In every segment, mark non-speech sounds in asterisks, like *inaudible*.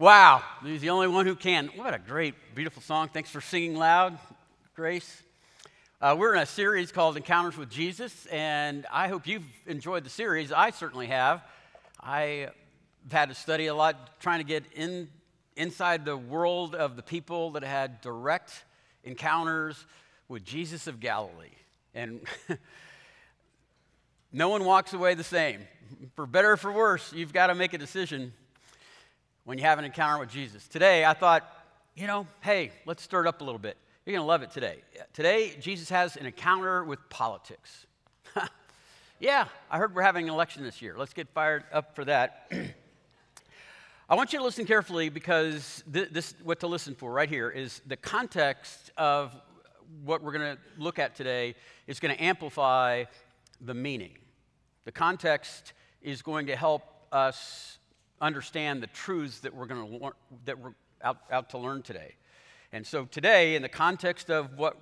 Wow, he's the only one who can. What a great, beautiful song. Thanks for singing loud, Grace. Uh, we're in a series called Encounters with Jesus, and I hope you've enjoyed the series. I certainly have. I've had to study a lot trying to get in, inside the world of the people that had direct encounters with Jesus of Galilee. And *laughs* no one walks away the same. For better or for worse, you've got to make a decision when you have an encounter with Jesus. Today, I thought, you know, hey, let's stir it up a little bit. You're going to love it today. Today, Jesus has an encounter with politics. *laughs* yeah, I heard we're having an election this year. Let's get fired up for that. *clears throat* I want you to listen carefully because th- this, what to listen for right here is the context of what we're going to look at today is going to amplify the meaning. The context is going to help us understand the truths that we're going to learn, that we're out, out to learn today. And so today, in the context of what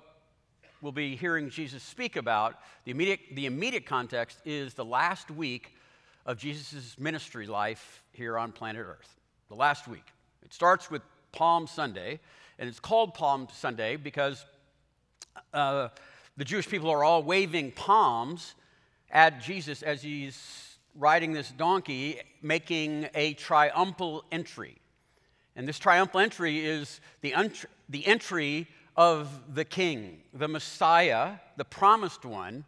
we'll be hearing Jesus speak about, the immediate, the immediate context is the last week of Jesus' ministry life here on planet Earth. The last week. It starts with Palm Sunday, and it's called Palm Sunday because uh, the Jewish people are all waving palms at Jesus as he's riding this donkey, making a triumphal entry. And this triumphal entry is the, the entry of the king, the Messiah, the promised one,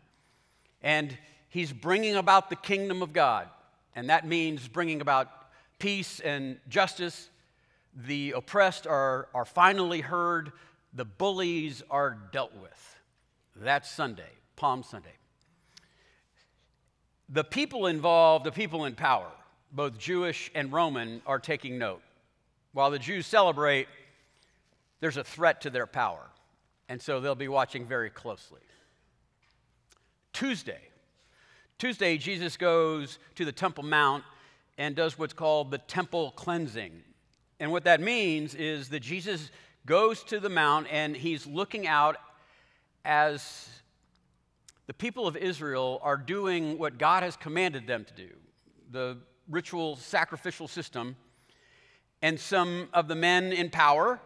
and he's bringing about the kingdom of God. And that means bringing about peace and justice. The oppressed are, are finally heard, the bullies are dealt with. That's Sunday, Palm Sunday. The people involved, the people in power, both Jewish and Roman, are taking note. While the Jews celebrate, there's a threat to their power. And so they'll be watching very closely. Tuesday. Tuesday, Jesus goes to the Temple Mount and does what's called the temple cleansing. And what that means is that Jesus goes to the mount and he's looking out as the people of Israel are doing what God has commanded them to do the ritual sacrificial system. And some of the men in power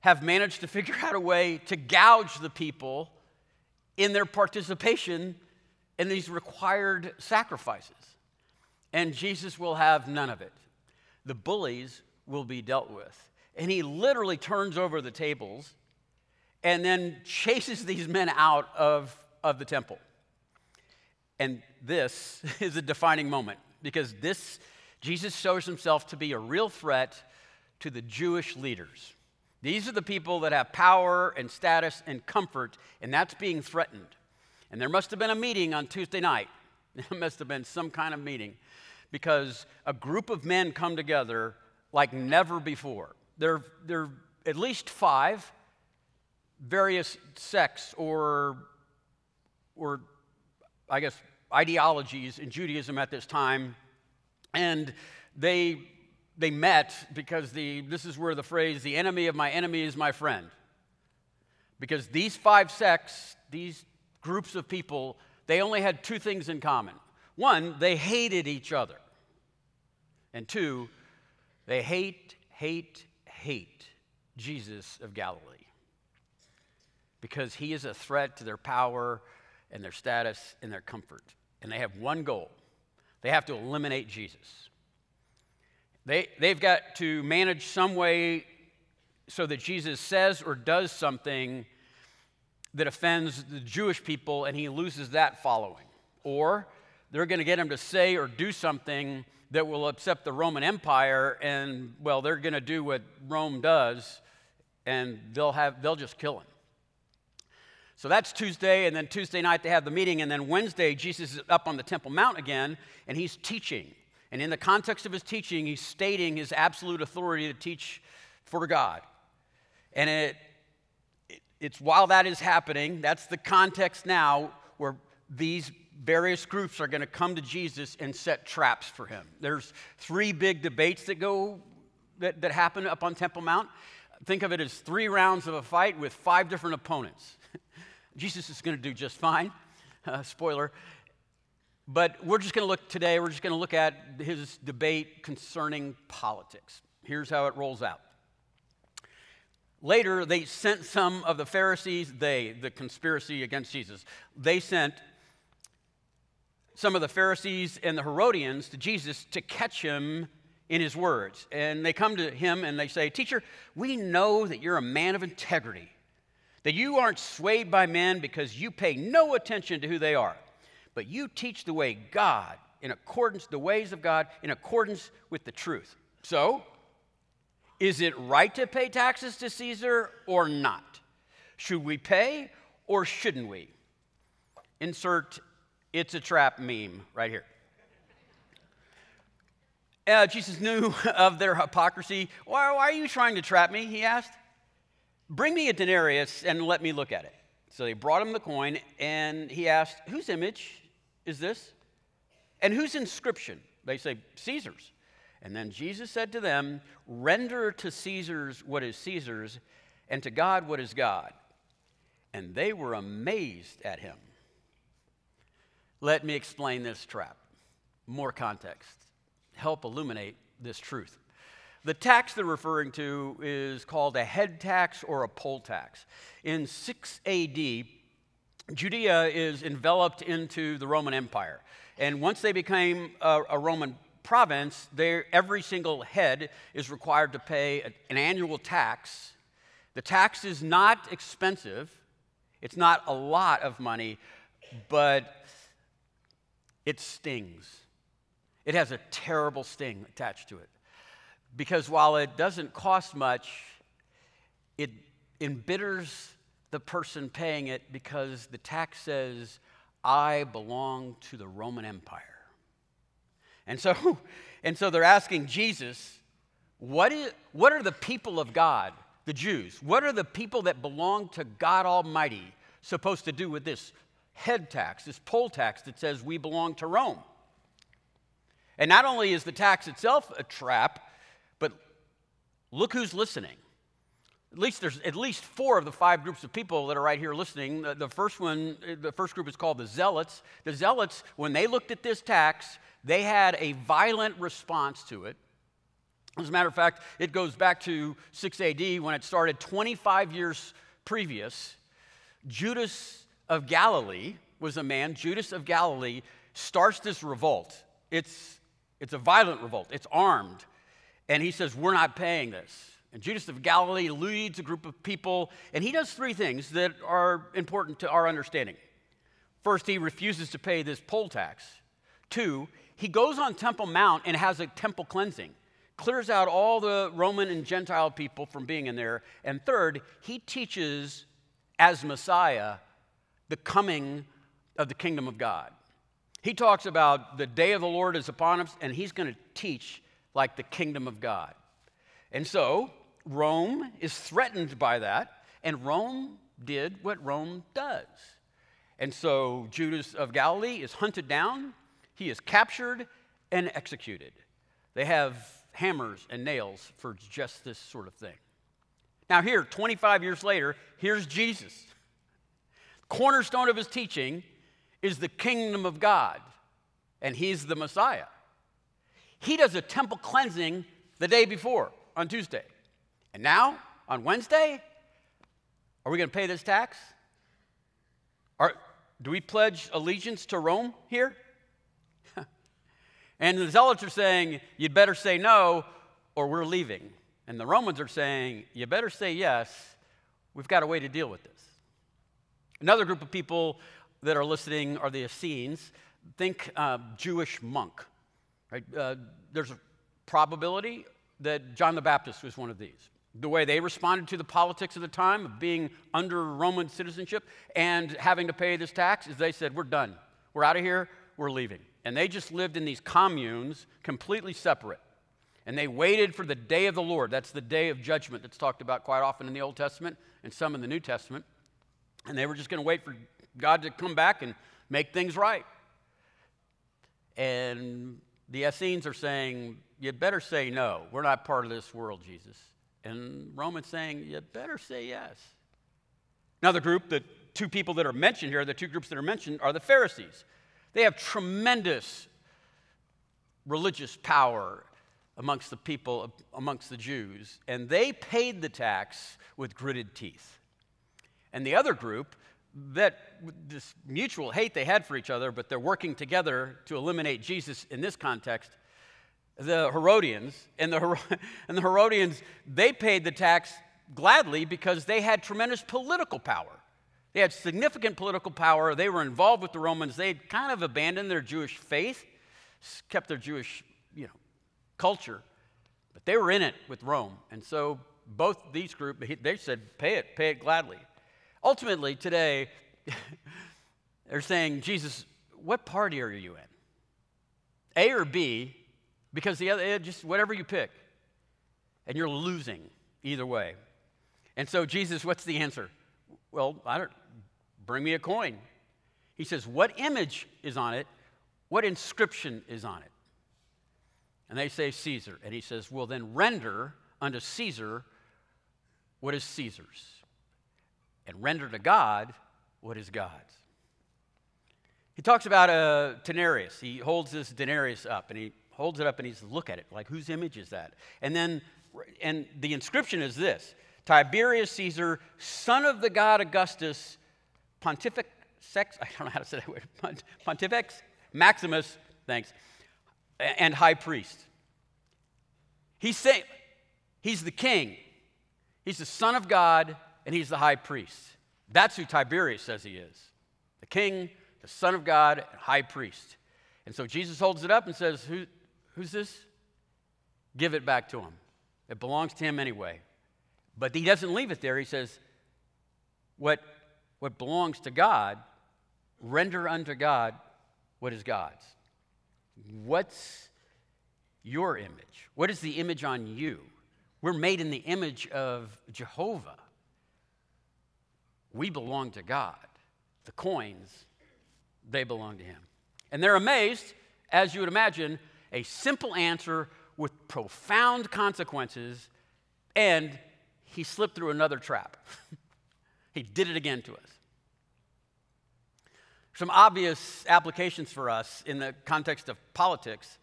have managed to *laughs* figure out a way to gouge the people in their participation in these required sacrifices. And Jesus will have none of it. The bullies will be dealt with. And he literally turns over the tables and then chases these men out of of the temple. And this *laughs* is a defining moment because this, Jesus shows himself to be a real threat to the Jewish leaders. These are the people that have power and status and comfort, and that's being threatened. And there must have been a meeting on Tuesday night. *laughs* There must have been some kind of meeting because a group of men come together like never before. There, there are at least five various sects or or I guess, ideologies in Judaism at this time. And they, they met because the, this is where the phrase, the enemy of my enemy is my friend. Because these five sects, these groups of people, they only had two things in common. One, they hated each other. And two, they hate, hate, hate Jesus of Galilee. Because he is a threat to their power and their status and their comfort. And they have one goal they have to eliminate Jesus. They, they've got to manage some way so that Jesus says or does something that offends the Jewish people and he loses that following. Or they're going to get him to say or do something that will upset the Roman Empire and well they're going to do what Rome does and they'll have they'll just kill him. So that's Tuesday, and then Tuesday night they have the meeting, and then Wednesday Jesus is up on the Temple Mount again, and he's teaching. And in the context of his teaching, he's stating his absolute authority to teach for God. And it, it, it's while that is happening, that's the context now where these various groups are going to come to Jesus and set traps for him. There's three big debates that go that, that happen up on Temple Mount. Think of it as three rounds of a fight with five different opponents. Jesus is going to do just fine. *laughs* Uh, spoiler. But we're just going to look today, we're just going to look at his debate concerning politics. Here's how it rolls out. Later, they sent some of the Pharisees, they, the conspiracy against Jesus, they sent some of the Pharisees and the Herodians to Jesus to catch him in his words. And they come to him and they say, Teacher, we know that you're a man of integrity, that you aren't swayed by men because you pay no attention to who they are, but you teach the way God, in accordance, the ways of God, in accordance with the truth. So, is it right to pay taxes to Caesar or not? Should we pay or shouldn't we? Insert it's a trap meme right here. Uh, Jesus knew *laughs* of their hypocrisy. Why, why, are you trying to trap me? He asked. Bring me a denarius and let me look at it. So they brought him the coin, and he asked, Whose image is this? And whose inscription? They say, Caesar's. And then Jesus said to them, Render to Caesar's what is Caesar's, and to God what is God. And they were amazed at him. Let me explain this trap. More context help illuminate this truth. The tax they're referring to is called a head tax or a poll tax. In 6 AD, Judea is enveloped into the Roman Empire. And once they became a, a Roman province, every single head is required to pay a, an annual tax. The tax is not expensive, it's not a lot of money, but it stings. It has a terrible sting attached to it. Because while it doesn't cost much, it embitters the person paying it because the tax says, I belong to the Roman Empire. And so, *laughs* and so they're asking Jesus, what, is, what are the people of God, the Jews, what are the people that belong to God Almighty supposed to do with this head tax, this poll tax that says we belong to Rome? And not only is the tax itself a trap, look who's listening. At least there's at least four of the five groups of people that are right here listening. The, the first one, the first group is called the Zealots. The Zealots, when they looked at this tax, they had a violent response to it. As a matter of fact, it goes back to 6 AD when it started 25 years previous. Judas of Galilee was a man, Judas of Galilee, starts this revolt. It's it's a violent revolt, it's armed. And he says, We're not paying this. And Judas of Galilee leads a group of people, and he does three things that are important to our understanding. First, he refuses to pay this poll tax. Two, he goes on Temple Mount and has a temple cleansing, clears out all the Roman and Gentile people from being in there. And third, he teaches as Messiah the coming of the kingdom of God. He talks about the day of the Lord is upon us, and he's going to teach like the kingdom of God. And so, Rome is threatened by that, and Rome did what Rome does. And so, Judas of Galilee is hunted down, he is captured and executed. They have hammers and nails for just this sort of thing. Now, here, 25 years later, here's Jesus. Cornerstone of his teaching is the kingdom of God, and he's the Messiah. He does a temple cleansing the day before on Tuesday. And now, on Wednesday, are we going to pay this tax? Are, do we pledge allegiance to Rome here? *laughs* and the zealots are saying, you'd better say no or we're leaving. And the Romans are saying, you better say yes. We've got a way to deal with this. Another group of people that are listening are the Essenes. Think uh, Jewish monk. Right? Uh, there's a probability that John the Baptist was one of these. The way they responded to the politics of the time of being under Roman citizenship and having to pay this tax is they said, We're done. We're out of here. We're leaving. And they just lived in these communes, completely separate. And they waited for the day of the Lord. That's the day of judgment that's talked about quite often in the Old Testament and some in the New Testament. And they were just going to wait for God to come back and make things right. And the Essenes are saying, You better say no. We're not part of this world, Jesus. And Roman's saying, You better say yes. Now, the group, the two people that are mentioned here, the two groups that are mentioned, are the Pharisees. They have tremendous religious power. amongst the people, amongst the Jews, and they paid the tax with gritted teeth. And the other group, that this mutual hate they had for each other, but they're working together to eliminate Jesus in this context, the Herodians, and the, *laughs* and the Herodians, they paid the tax gladly because they had tremendous political power. They had significant political power. They were involved with the Romans. They'd kind of abandoned their Jewish faith, kept their Jewish, you know, culture, but they were in it with Rome. And so both these groups, they said, pay it, pay it gladly. Ultimately, today, *laughs* they're saying, Jesus, what party are you in? A or B, because the other, eh, just whatever you pick. And you're losing either way. And so, Jesus, what's the answer? Well, I don't, bring me a coin. He says, What image is on it? What inscription is on it? And they say, Caesar. And he says, Well, then render unto Caesar what is Caesar's, and render to God what is God's. He talks about a denarius. He holds this denarius up and he holds it up and he's look at it like whose image is that? And then and the inscription is this Tiberius Caesar, son of the god Augustus, pontific sex, *laughs* I don't know how to say that word, pontifex Maximus, thanks, and high priest. He's saying, he's the king, he's the son of God, and he's the high priest. That's who Tiberius says he is the king, the son of God, and high priest. And so Jesus holds it up and says, who, Who's this? Give it back to him. It belongs to him anyway. But he doesn't leave it there. He says, What, what belongs to God, render unto God what is God's. What's your image? What is the image on you? We're made in the image of Jehovah. We belong to God. The coins, they belong to Him. And they're amazed, as you would imagine, a simple answer with profound consequences, and he slipped through another trap. *laughs* he did it again to us. Some obvious applications for us in the context of politics.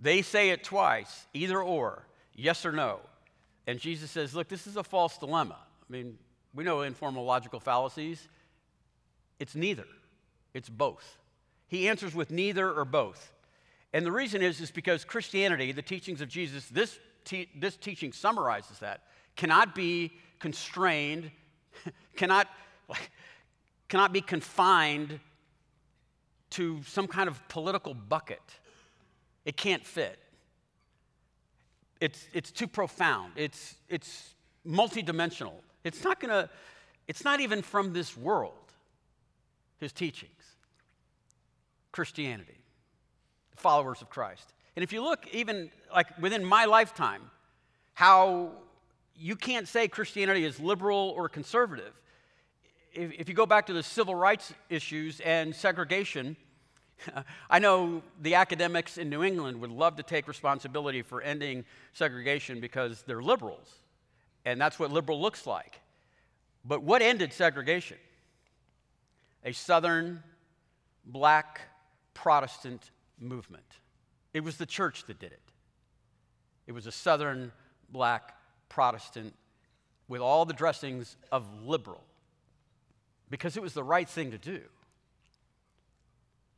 They say it twice, either or, yes or no. And Jesus says, Look, this is a false dilemma. I mean, we know informal logical fallacies. It's neither, it's both. He answers with neither or both. And the reason is, is because Christianity, the teachings of Jesus, this, te- this teaching summarizes that, cannot be constrained, *laughs* cannot, *laughs* cannot be confined to some kind of political bucket. It can't fit. It's, it's too profound. It's, it's multidimensional. It's not gonna, it's not even from this world, his teachings. Christianity followers of Christ. And if you look even like within my lifetime, how you can't say Christianity is liberal or conservative. If, if you go back to the civil rights issues and segregation, *laughs* I know the academics in New England would love to take responsibility for ending segregation because they're liberals, and that's what liberal looks like. But what ended segregation? A southern black Protestant movement. It was the church that did it. It was a southern black Protestant with all the dressings of liberal because it was the right thing to do.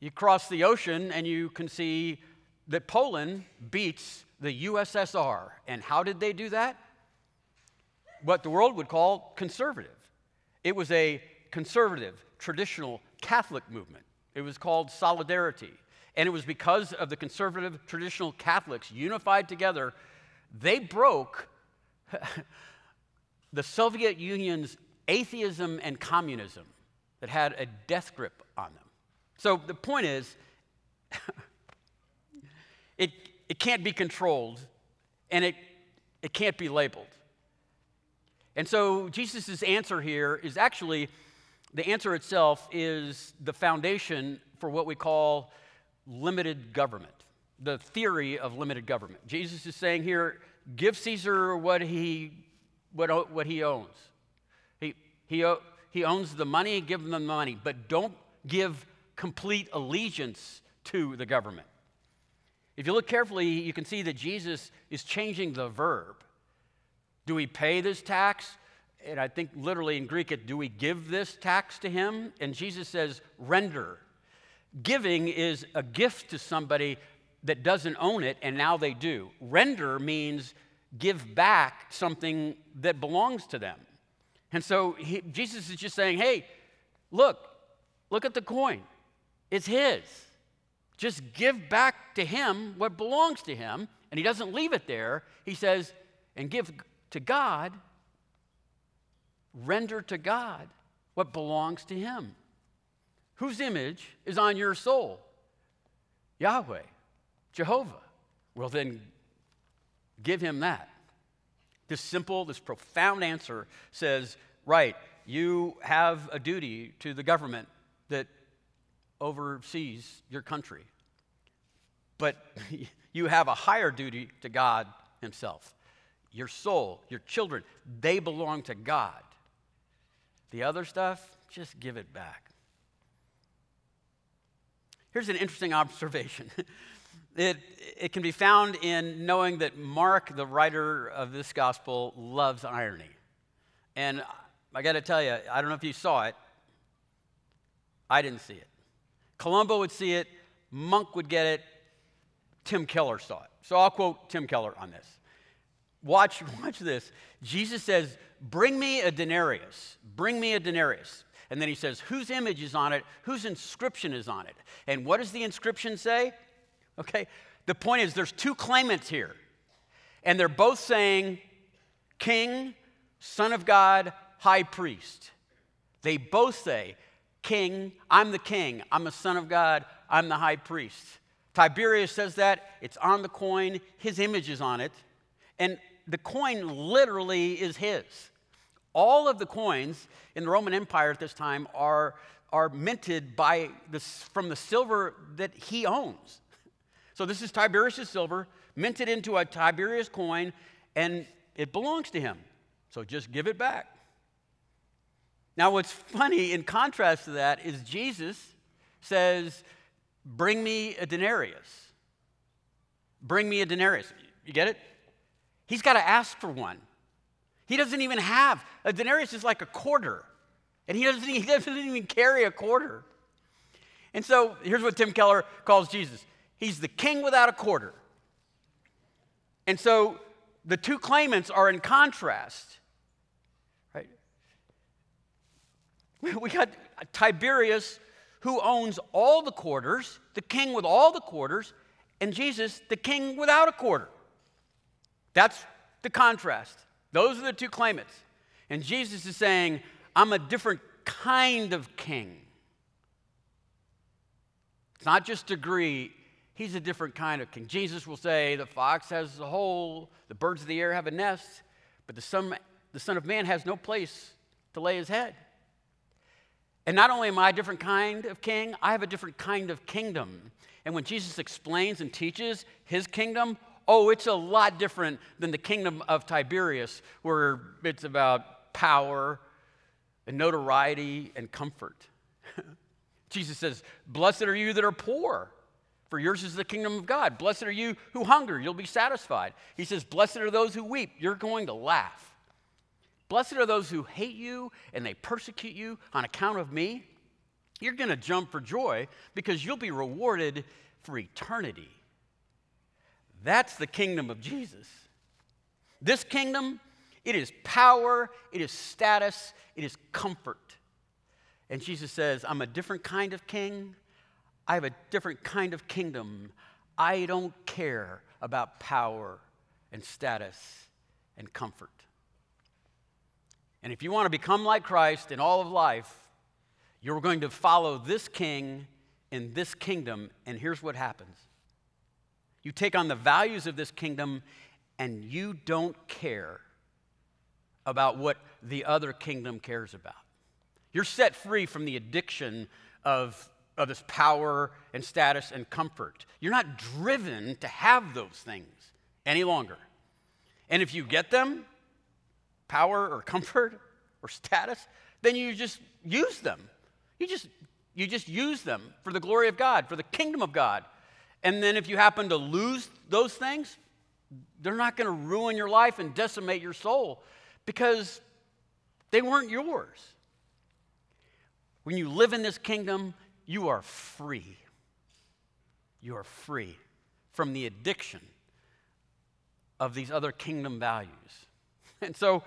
You cross the ocean and you can see that Poland beats the USSR. And how did they do that? What the world would call conservative. It was a conservative, traditional Catholic movement. It was called solidarity. And it was because of the conservative traditional Catholics unified together, they broke *laughs* the Soviet Union's atheism and communism that had a death grip on them. So the point is, *laughs* it, it can't be controlled and it, it can't be labeled. And so Jesus' answer here is actually the answer itself is the foundation for what we call limited government, the theory of limited government. Jesus is saying here give Caesar what he, what, what he owns. He, he, he owns the money, give him the money, but don't give complete allegiance to the government. If you look carefully, you can see that Jesus is changing the verb. Do we pay this tax? And I think literally in Greek, it do we give this tax to him? And Jesus says, render. Giving is a gift to somebody that doesn't own it, and now they do. Render means give back something that belongs to them. And so he, Jesus is just saying, hey, look, look at the coin. It's his. Just give back to him what belongs to him. And he doesn't leave it there. He says, and give to God, render to God what belongs to him. Whose image is on your soul? Yahweh, Jehovah. Well, then give him that. This simple, this profound answer says, right, you have a duty to the government that oversees your country. But *laughs* you have a higher duty to God Himself. Your soul, your children, they belong to God. The other stuff, just give it back. Here's an interesting observation. *laughs* It, it can be found in knowing that Mark, the writer of this gospel, loves irony. And I got to tell you, I don't know if you saw it, I didn't see it. Columbo would see it, Monk would get it, Tim Keller saw it. So I'll quote Tim Keller on this. Watch, *laughs* watch this. Jesus says, Bring me a denarius. Bring me a denarius. And then he says, Whose image is on it? Whose inscription is on it? And what does the inscription say? Okay? The point is, there's two claimants here, and they're both saying, King, Son of God, High Priest. They both say, King, I'm the king, I'm the Son of God, I'm the high priest. Tiberius says that, it's on the coin, his image is on it, and the coin literally is his. All of the coins in the Roman Empire at this time are, are minted by the, from the silver that he owns. So this is Tiberius' silver, minted into a Tiberius coin, and it belongs to him. So just give it back. Now, what's funny in contrast to that is Jesus says, Bring me a denarius. Bring me a denarius. You get it? He's got to ask for one. He doesn't even have a denarius is like a quarter, and he doesn't, he doesn't even carry a quarter. And so here's what Tim Keller calls Jesus He's the king without a quarter. And so the two claimants are in contrast. Right? We got Tiberius, who owns all the quarters, the king with all the quarters, and Jesus, the king without a quarter. That's the contrast. Those are the two claimants. And Jesus is saying, I'm a different kind of king. It's not just degree, He's a different kind of king. Jesus will say, The fox has a hole, the birds of the air have a nest, but the son, the son of Man has no place to lay his head. And not only am I a different kind of king, I have a different kind of kingdom. And when Jesus explains and teaches his kingdom, oh, it's a lot different than the kingdom of Tiberius, where it's about power and notoriety and comfort. *laughs* Jesus says, Blessed are you that are poor for yours is the kingdom of God. Blessed are you who hunger, you'll be satisfied. He says, Blessed are those who weep, you're going to laugh. Blessed are those who hate you and they persecute you on account of me. You're going to jump for joy because you'll be rewarded for eternity. That's the kingdom of Jesus. This kingdom, it is power, it is status, it is comfort. And Jesus says, I'm a different kind of king. I have a different kind of kingdom. I don't care about power and status and comfort. And if you want to become like Christ in all of life, you're going to follow this king in this kingdom, and here's what happens you take on the values of this kingdom, and you don't care about what the other kingdom cares about. You're set free from the addiction of of this power and status and comfort. You're not driven to have those things any longer. And if you get them, power or comfort or status, then you just use them. You just you just use them for the glory of God, for the kingdom of God. And then if you happen to lose those things, they're not going to ruin your life and decimate your soul because they weren't yours. When you live in this kingdom, you are free. You are free from the addiction of these other kingdom values. *laughs* And so,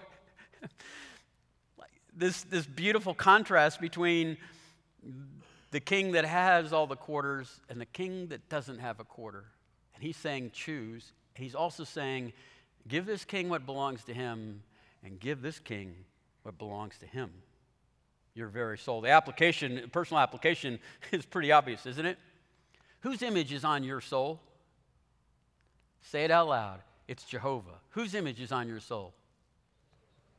*laughs* this, this beautiful contrast between the king that has all the quarters and the king that doesn't have a quarter. And he's saying, choose. He's also saying, give this king what belongs to him and give this king what belongs to him. Your very soul. The application, personal application, *laughs* is pretty obvious, isn't it? Whose image is on your soul? Say it out loud. It's Jehovah. Whose image is on your soul?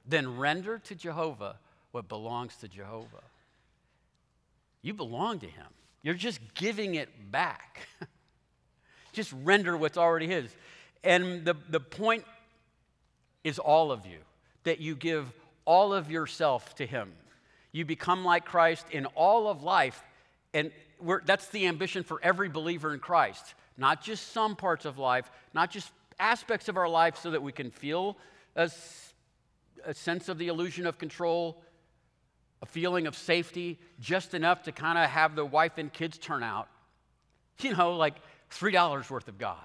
Then render to Jehovah what belongs to Jehovah. You belong to Him. You're just giving it back. *laughs* just render what's already His. And the, the point is all of you, that you give all of yourself to Him. You become like Christ in all of life. And that's the ambition for every believer in Christ. Not just some parts of life, not just aspects of our life so that we can feel a, a sense of the illusion of control, a feeling of safety, just enough to kind of have the wife and kids turn out. *laughs* You know, like $3 worth of God.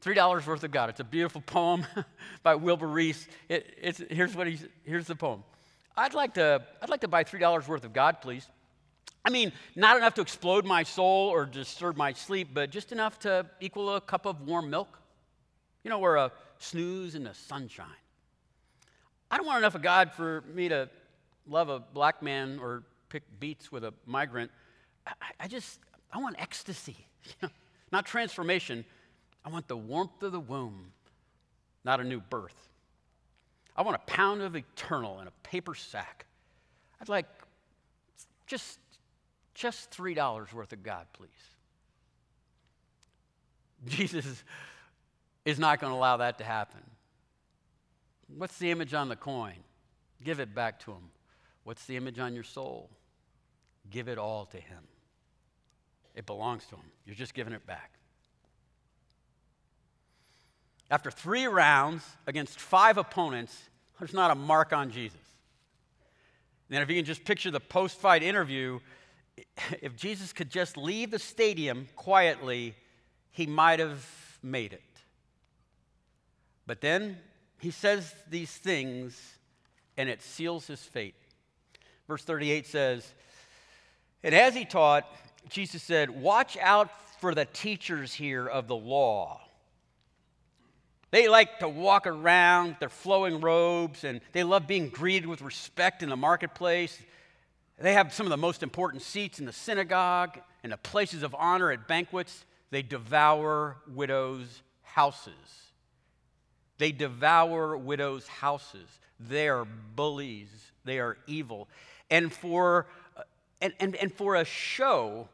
$3 worth of God. It's a beautiful poem *laughs* by Wilbur Rees. It, here's, what he's, here's the poem. I'd like, to, I'd like to buy $3 worth of God, please. I mean, not enough to explode my soul or disturb my sleep, but just enough to equal a cup of warm milk. You know, where a snooze in the sunshine. I don't want enough of God for me to love a black man or pick beets with a migrant. I, I just, I want ecstasy, *laughs* not transformation. I want the warmth of the womb, not a new birth. I want a pound of eternal in a paper sack. I'd like just just $3 worth of God, please. *laughs* Jesus is not going to allow that to happen. What's the image on the coin? Give it back to him. What's the image on your soul? Give it all to him. It belongs to him. You're just giving it back. After three rounds against five opponents, there's not a mark on Jesus. And if you can just picture the post fight interview, if Jesus could just leave the stadium quietly, he might have made it. But then he says these things and it seals his fate. Verse 38 says, And as he taught, Jesus said, Watch out for the teachers here of the law. They like to walk around with their flowing robes and they love being greeted with respect in the marketplace. They have some of the most important seats in the synagogue and the places of honor at banquets. They devour widows' houses. They devour widows' houses. They are bullies. They are evil. And for, and, and, and for a show,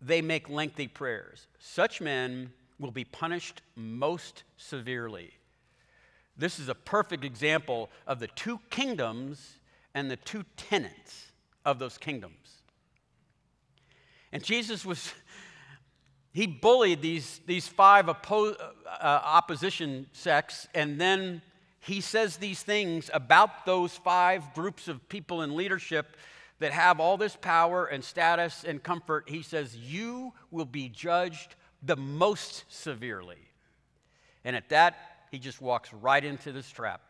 they make lengthy prayers. Such men will be punished most severely. This is a perfect example of the two kingdoms and the two tenets of those kingdoms. And Jesus was, he bullied these, these five oppo- uh, opposition sects, and then he says these things about those five groups of people in leadership that have all this power and status and comfort. He says, You will be judged the most severely. And at that, he just walks right into this trap.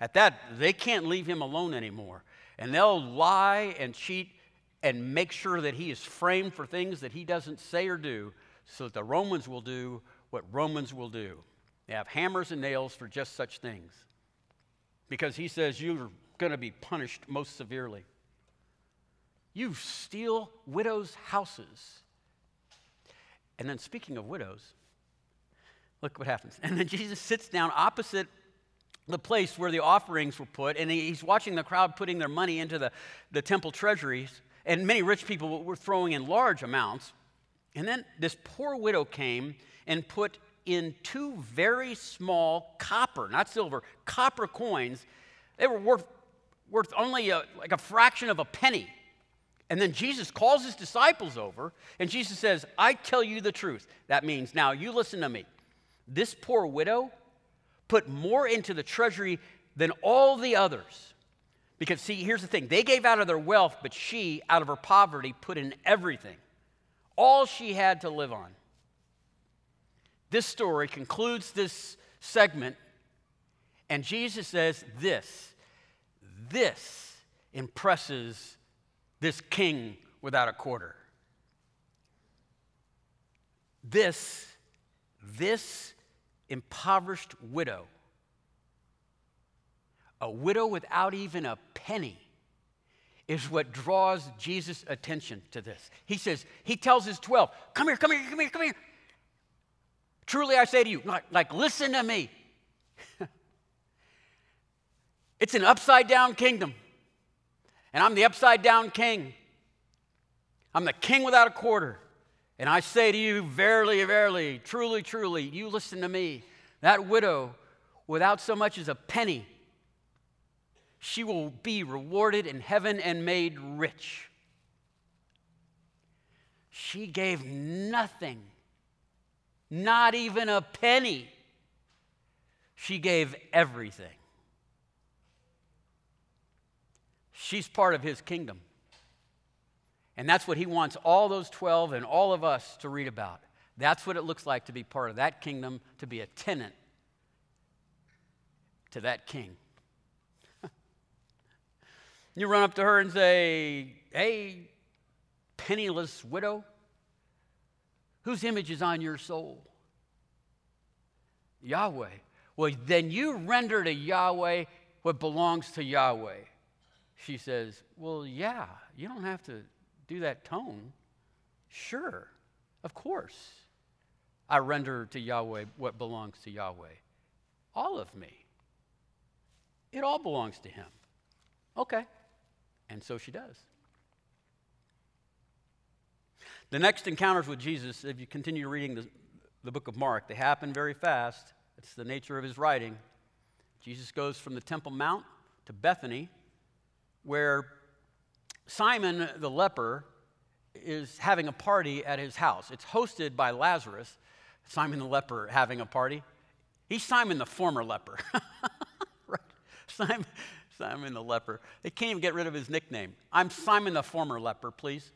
At that, they can't leave him alone anymore and they'll lie and cheat and make sure that he is framed for things that he doesn't say or do so that the Romans will do what Romans will do. They have hammers and nails for just such things because he says you're going to be punished most severely. You steal widows' houses. And then, speaking of widows, look what happens. *laughs* And then Jesus sits down opposite the place where the offerings were put, and he's watching the crowd putting their money into the, the temple treasuries, and many rich people were throwing in large amounts. And then this poor widow came and put in two very small copper, not silver, copper coins. They were worth, worth only a, like a fraction of a penny. And then Jesus calls his disciples over, and Jesus says, I tell you the truth. That means, now you listen to me. This poor widow put more into the treasury than all the others. Because, see, here's the thing they gave out of their wealth, but she, out of her poverty, put in everything, all she had to live on. This story concludes this segment, and Jesus says, This, this impresses this king without a quarter. This, this impoverished widow, a widow without even a penny, is what draws Jesus' attention to this. He says, He tells his 12, Come here, come here, come here, come here. Truly I say to you, like, like listen to me. *laughs* it's an upside down kingdom and I'm the upside down king. I'm the king without a quarter. And I say to you, verily, verily, truly, truly, you listen to me. That widow, without so much as a penny, she will be rewarded in heaven and made rich. She gave nothing, not even a penny. She gave everything. She's part of his kingdom. And that's what he wants all those 12 and all of us to read about. That's what it looks like to be part of that kingdom, to be a tenant to that king. *laughs* you run up to her and say, Hey, penniless widow, whose image is on your soul? Yahweh. Well, then you render to Yahweh what belongs to Yahweh. She says, Well, yeah, you don't have to do that tone. Sure, of course. I render to Yahweh what belongs to Yahweh. All of me. It all belongs to Him. Okay. And so she does. The next encounters with Jesus, if you continue reading the, the book of Mark, they happen very fast. It's the nature of his writing. Jesus goes from the Temple Mount to Bethany, where Simon the leper is having a party at his house. It's hosted by Lazarus, Simon the leper having a party. He's Simon the former leper. *laughs* right? Simon, Simon the leper. They can't even get rid of his nickname. I'm Simon the former leper, please.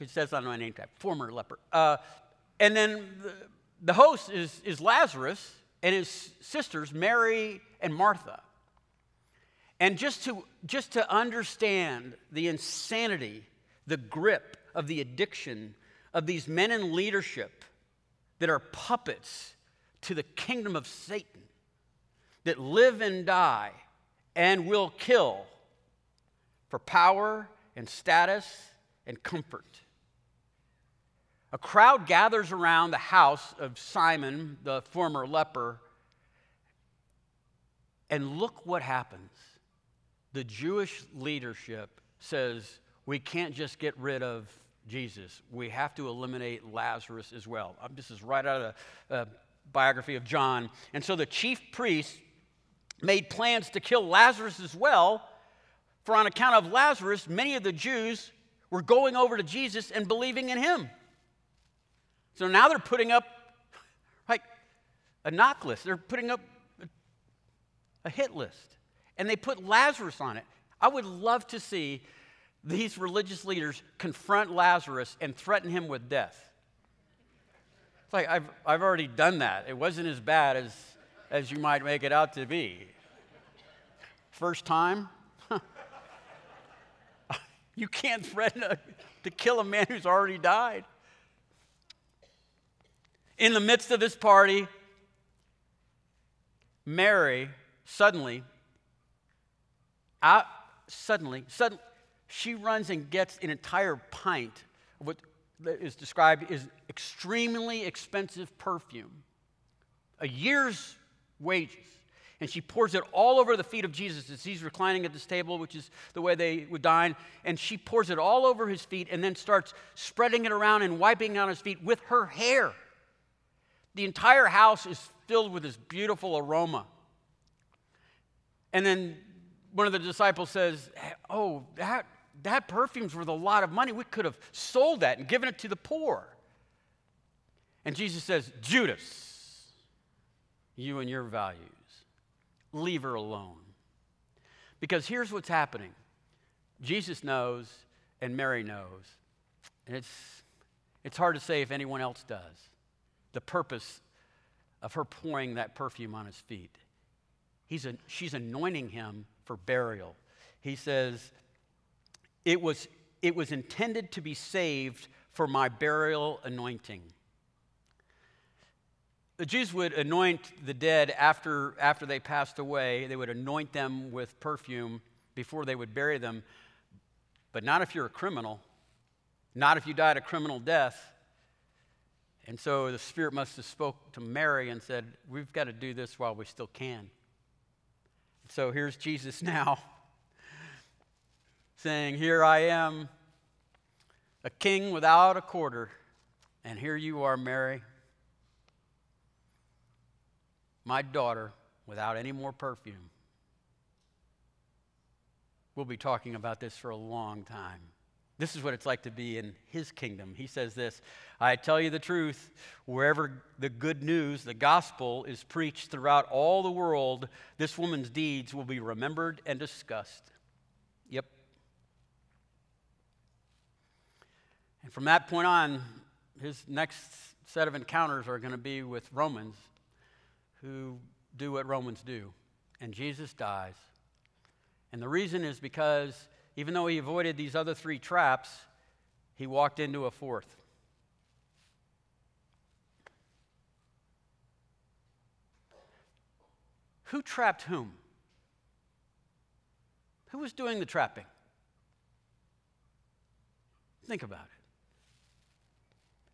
It says on my name tag, former leper. Uh, and then the, the host is, is Lazarus and his sisters, Mary and Martha. And just to, just to understand the insanity, the grip of the addiction of these men in leadership that are puppets to the kingdom of Satan, that live and die and will kill for power and status and comfort. A crowd gathers around the house of Simon, the former leper, and look what happens the Jewish leadership says we can't just get rid of Jesus. We have to eliminate Lazarus as well. Um, this is right out of the uh, biography of John. And so the chief priests made plans to kill Lazarus as well, for on account of Lazarus, many of the Jews were going over to Jesus and believing in him. So now they're putting up like a knock list. They're putting up a hit list and they put Lazarus on it. I would love to see these religious leaders confront Lazarus and threaten him with death. It's like, I've, I've already done that. It wasn't as bad as, as you might make it out to be. First time? You can't threaten a, to kill a man who's already died. In the midst of this party, Mary suddenly out, suddenly, suddenly, she runs and gets an entire pint of what is described as extremely expensive perfume, a year's wages. And she pours it all over the feet of Jesus as he's reclining at this table, which is the way they would dine. And she pours it all over his feet and then starts spreading it around and wiping down his feet with her hair. The entire house is filled with this beautiful aroma. And then one of the disciples says, Oh, that, that perfume's worth a lot of money. We could have sold that and given it to the poor. And Jesus says, Judas, you and your values, leave her alone. Because here's what's happening Jesus knows, and Mary knows. And it's, it's hard to say if anyone else does. The purpose of her pouring that perfume on his feet. He's a, she's anointing him for burial. He says, it was, it was intended to be saved for my burial anointing. The Jews would anoint the dead after, after they passed away. They would anoint them with perfume before they would bury them. But not if you're a criminal, not if you died a criminal death. And so the Spirit must have spoke to Mary and said, We've got to do this while we still can. So here's Jesus *laughs* now saying, Here I am, a king without a quarter, and here you are, Mary, my daughter, without any more perfume. We'll be talking about this for a long time. This is what it's like to be in his kingdom. He says this I tell you the truth, wherever the good news, the gospel, is preached throughout all the world, this woman's deeds will be remembered and discussed. Yep. And from that point on, his next set of encounters are going to be with Romans who do what Romans do. And Jesus dies. And the reason is because even though he avoided these other three traps, he walked into a fourth. Who trapped whom? Who was doing the trapping? Think about it.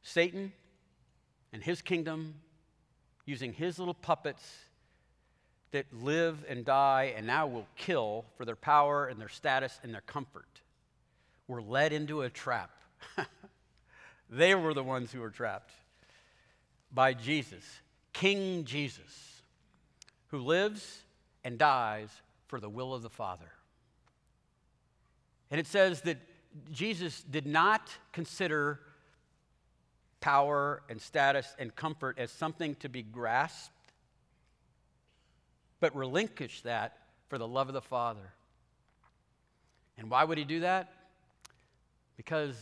Satan and his kingdom using his little puppets that live and die and now will kill for their power and their status and their comfort were led into a trap. *laughs* they were the ones who were trapped by Jesus, King Jesus, who lives and dies for the will of the Father. And it says that Jesus did not consider power and status and comfort as something to be grasped but relinquish that for the love of the Father. And why would he do that? Because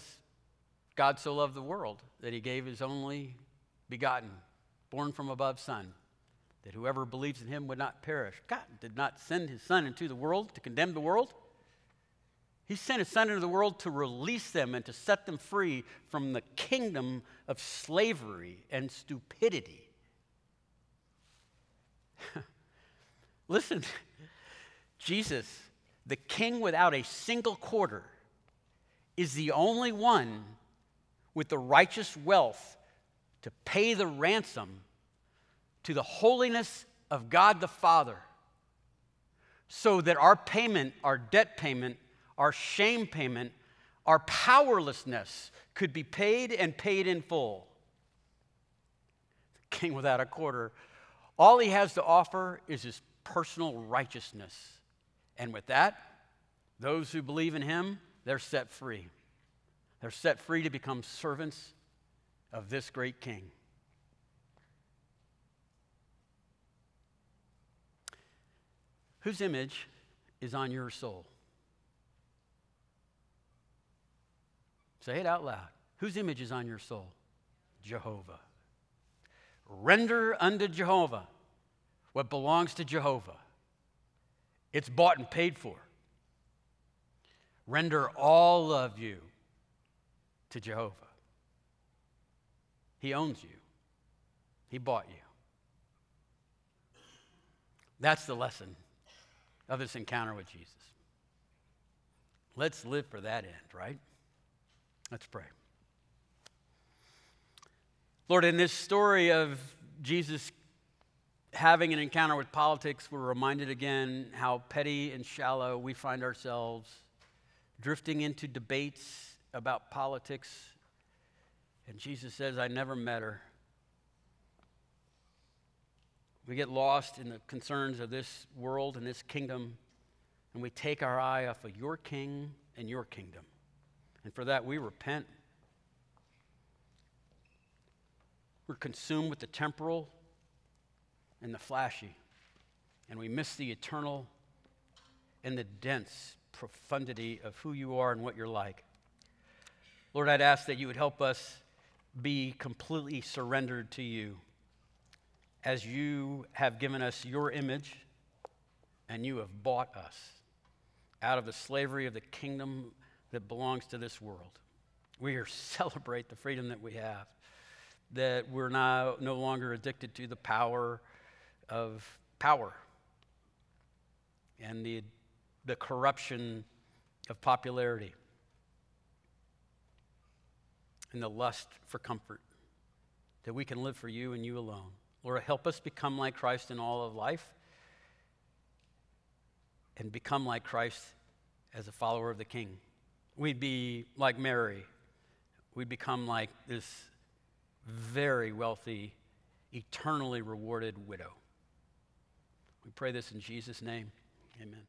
God so loved the world that he gave his only begotten, born from above Son, that whoever believes in him would not perish. God did not send his Son into the world to condemn the world. He sent his Son into the world to release them and to set them free from the kingdom of slavery and stupidity. *laughs* Listen, Jesus, the king without a single quarter, is the only one with the righteous wealth to pay the ransom to the holiness of God the Father so that our payment, our debt payment, our shame payment, our powerlessness could be paid and paid in full. *laughs* King without a quarter. All he has to offer is his personal righteousness. And with that, those who believe in him, they're set free. They're set free to become servants of this great king. Whose image is on your soul? Say it out loud. Whose image is on your soul? Jehovah. Render unto Jehovah what belongs to Jehovah. It's bought and paid for. Render all of you to Jehovah. He owns you, He bought you. That's the lesson of this encounter with Jesus. Let's live for that end, right? Let's pray. Lord, in this story of Jesus having an encounter with politics, we're reminded again how petty and shallow we find ourselves, drifting into debates about politics. And Jesus says, I never met her. We get lost in the concerns of this world and this kingdom and we take our eye off of your king and your kingdom. And for that, we repent. We're consumed with the temporal and the flashy, and we miss the eternal and the dense profundity of who you are and what you're like. Lord, I'd ask that you would help us be completely surrendered to you as you have given us your image and you have bought us out of the slavery of the kingdom that belongs to this world. We *laughs* celebrate the freedom that we have, that we're now no longer addicted to the power of power and the, the corruption of popularity and the lust for comfort, that we can live for you and you alone. Lord, help us become like Christ in all of life and become like Christ as a follower of the King. We'd be like Mary. We'd become like this very wealthy, eternally rewarded widow. We pray this in Jesus' name. Amen.